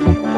Thank you.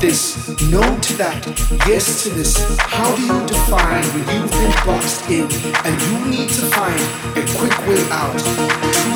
This, no to that, yes to this. How do you define when you've been boxed in and you need to find a quick way out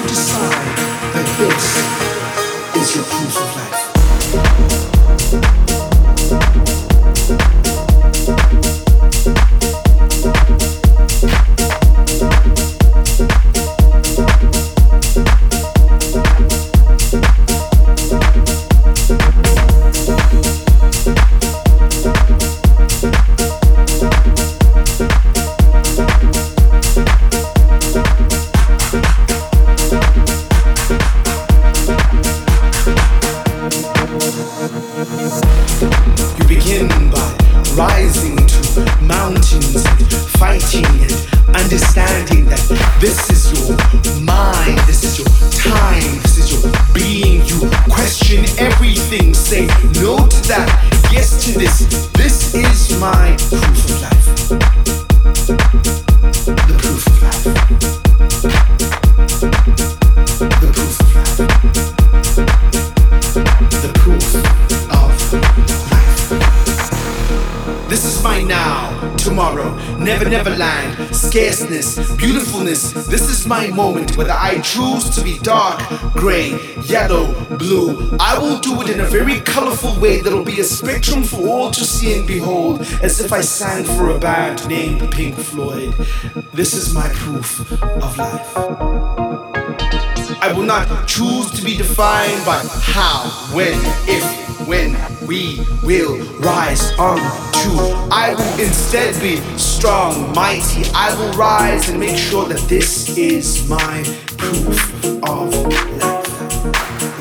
gray, yellow, blue. I will do it in a very colorful way that'll be a spectrum for all to see and behold, as if I sang for a band named Pink Floyd. This is my proof of life. I will not choose to be defined by how, when, if, when we will rise on to. I will instead be strong, mighty. I will rise and make sure that this is my proof.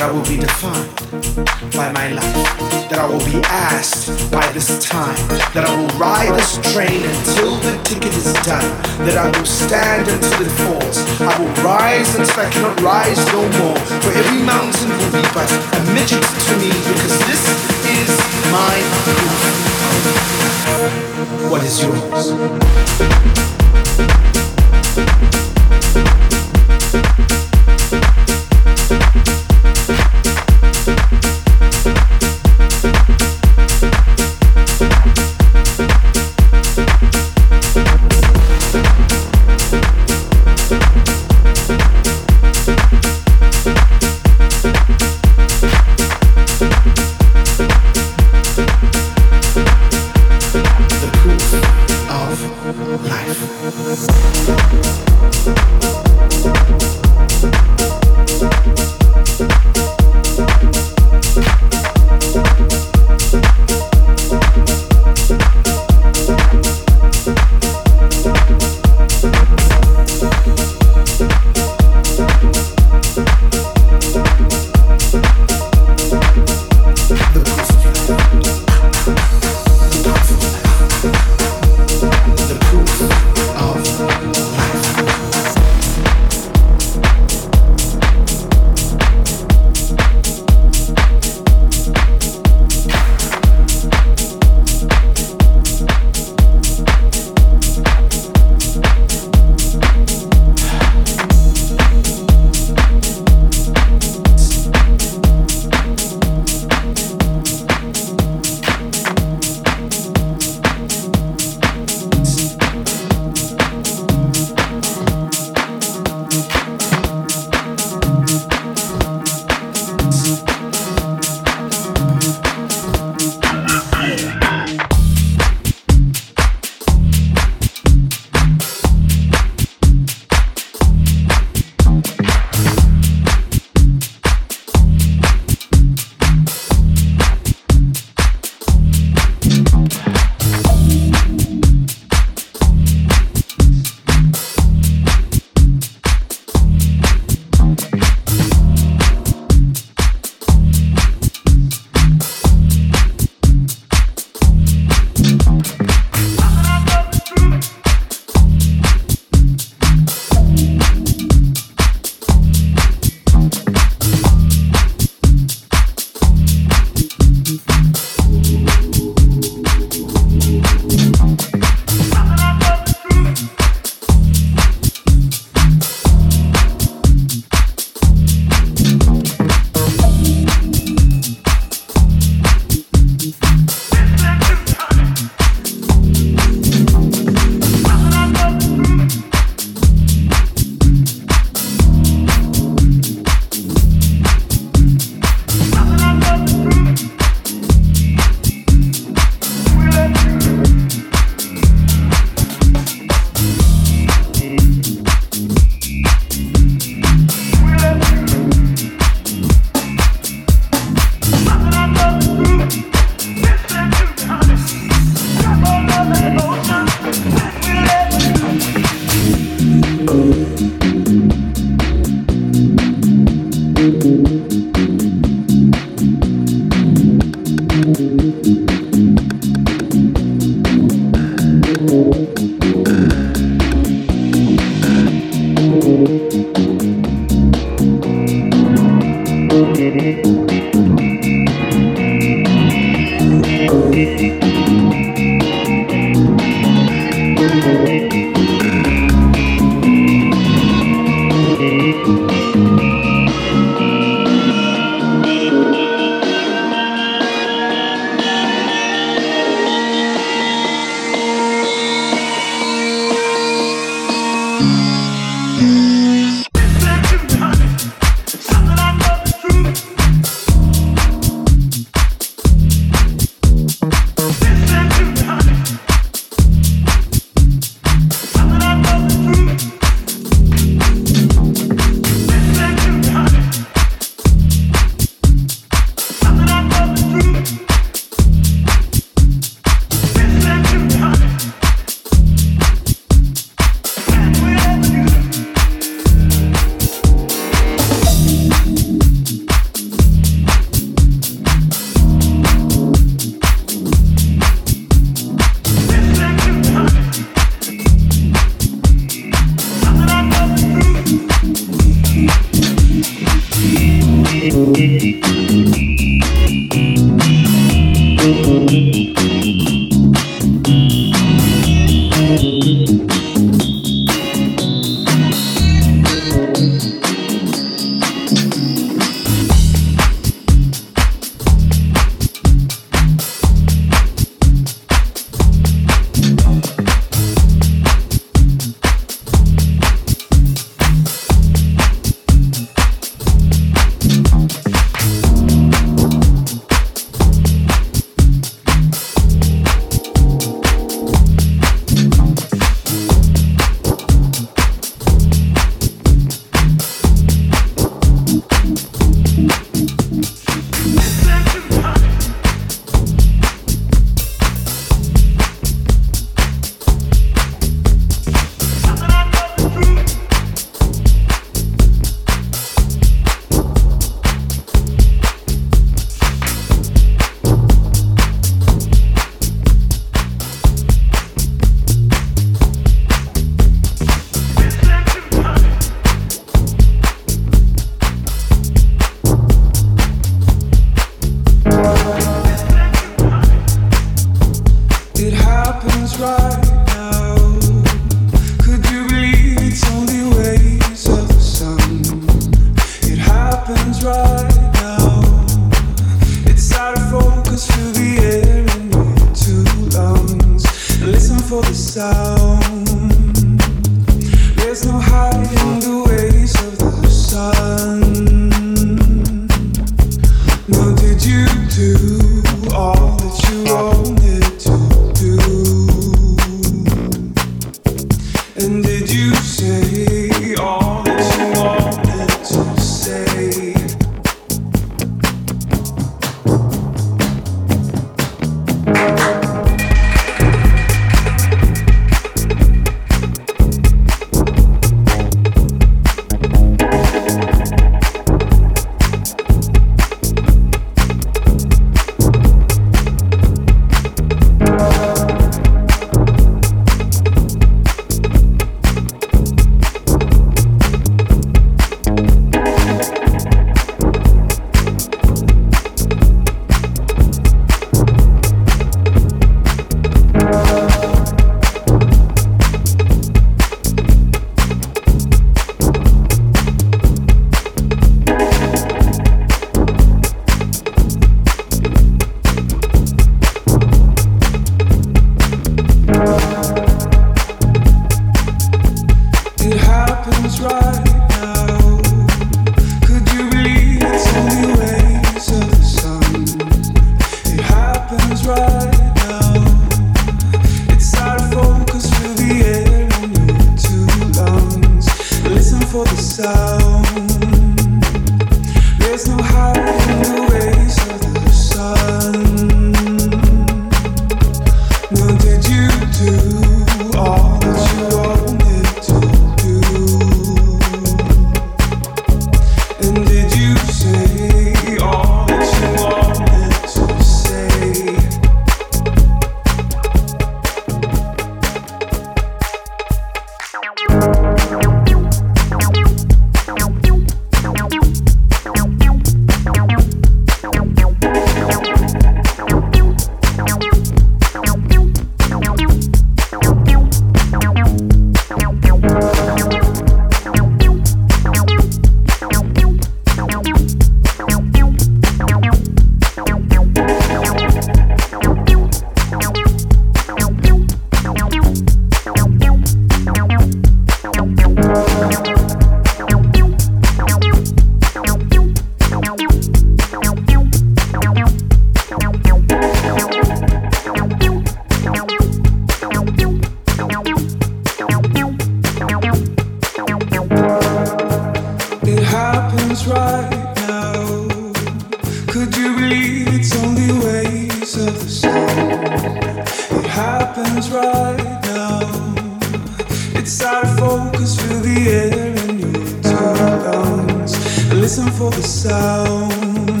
That I will be defined by my life. That I will be asked by this time. That I will ride this train until the ticket is done. That I will stand until it falls. I will rise until I cannot rise no more. For every mountain will be but a midget to me because this is my proof. What is yours?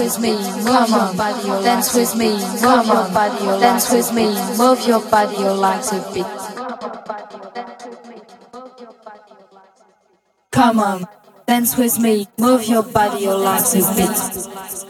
With me, move your body, your dance with me, move your body, your dance with me, move your body, your legs a bit. Come on, dance with me, move your body, your legs a bit.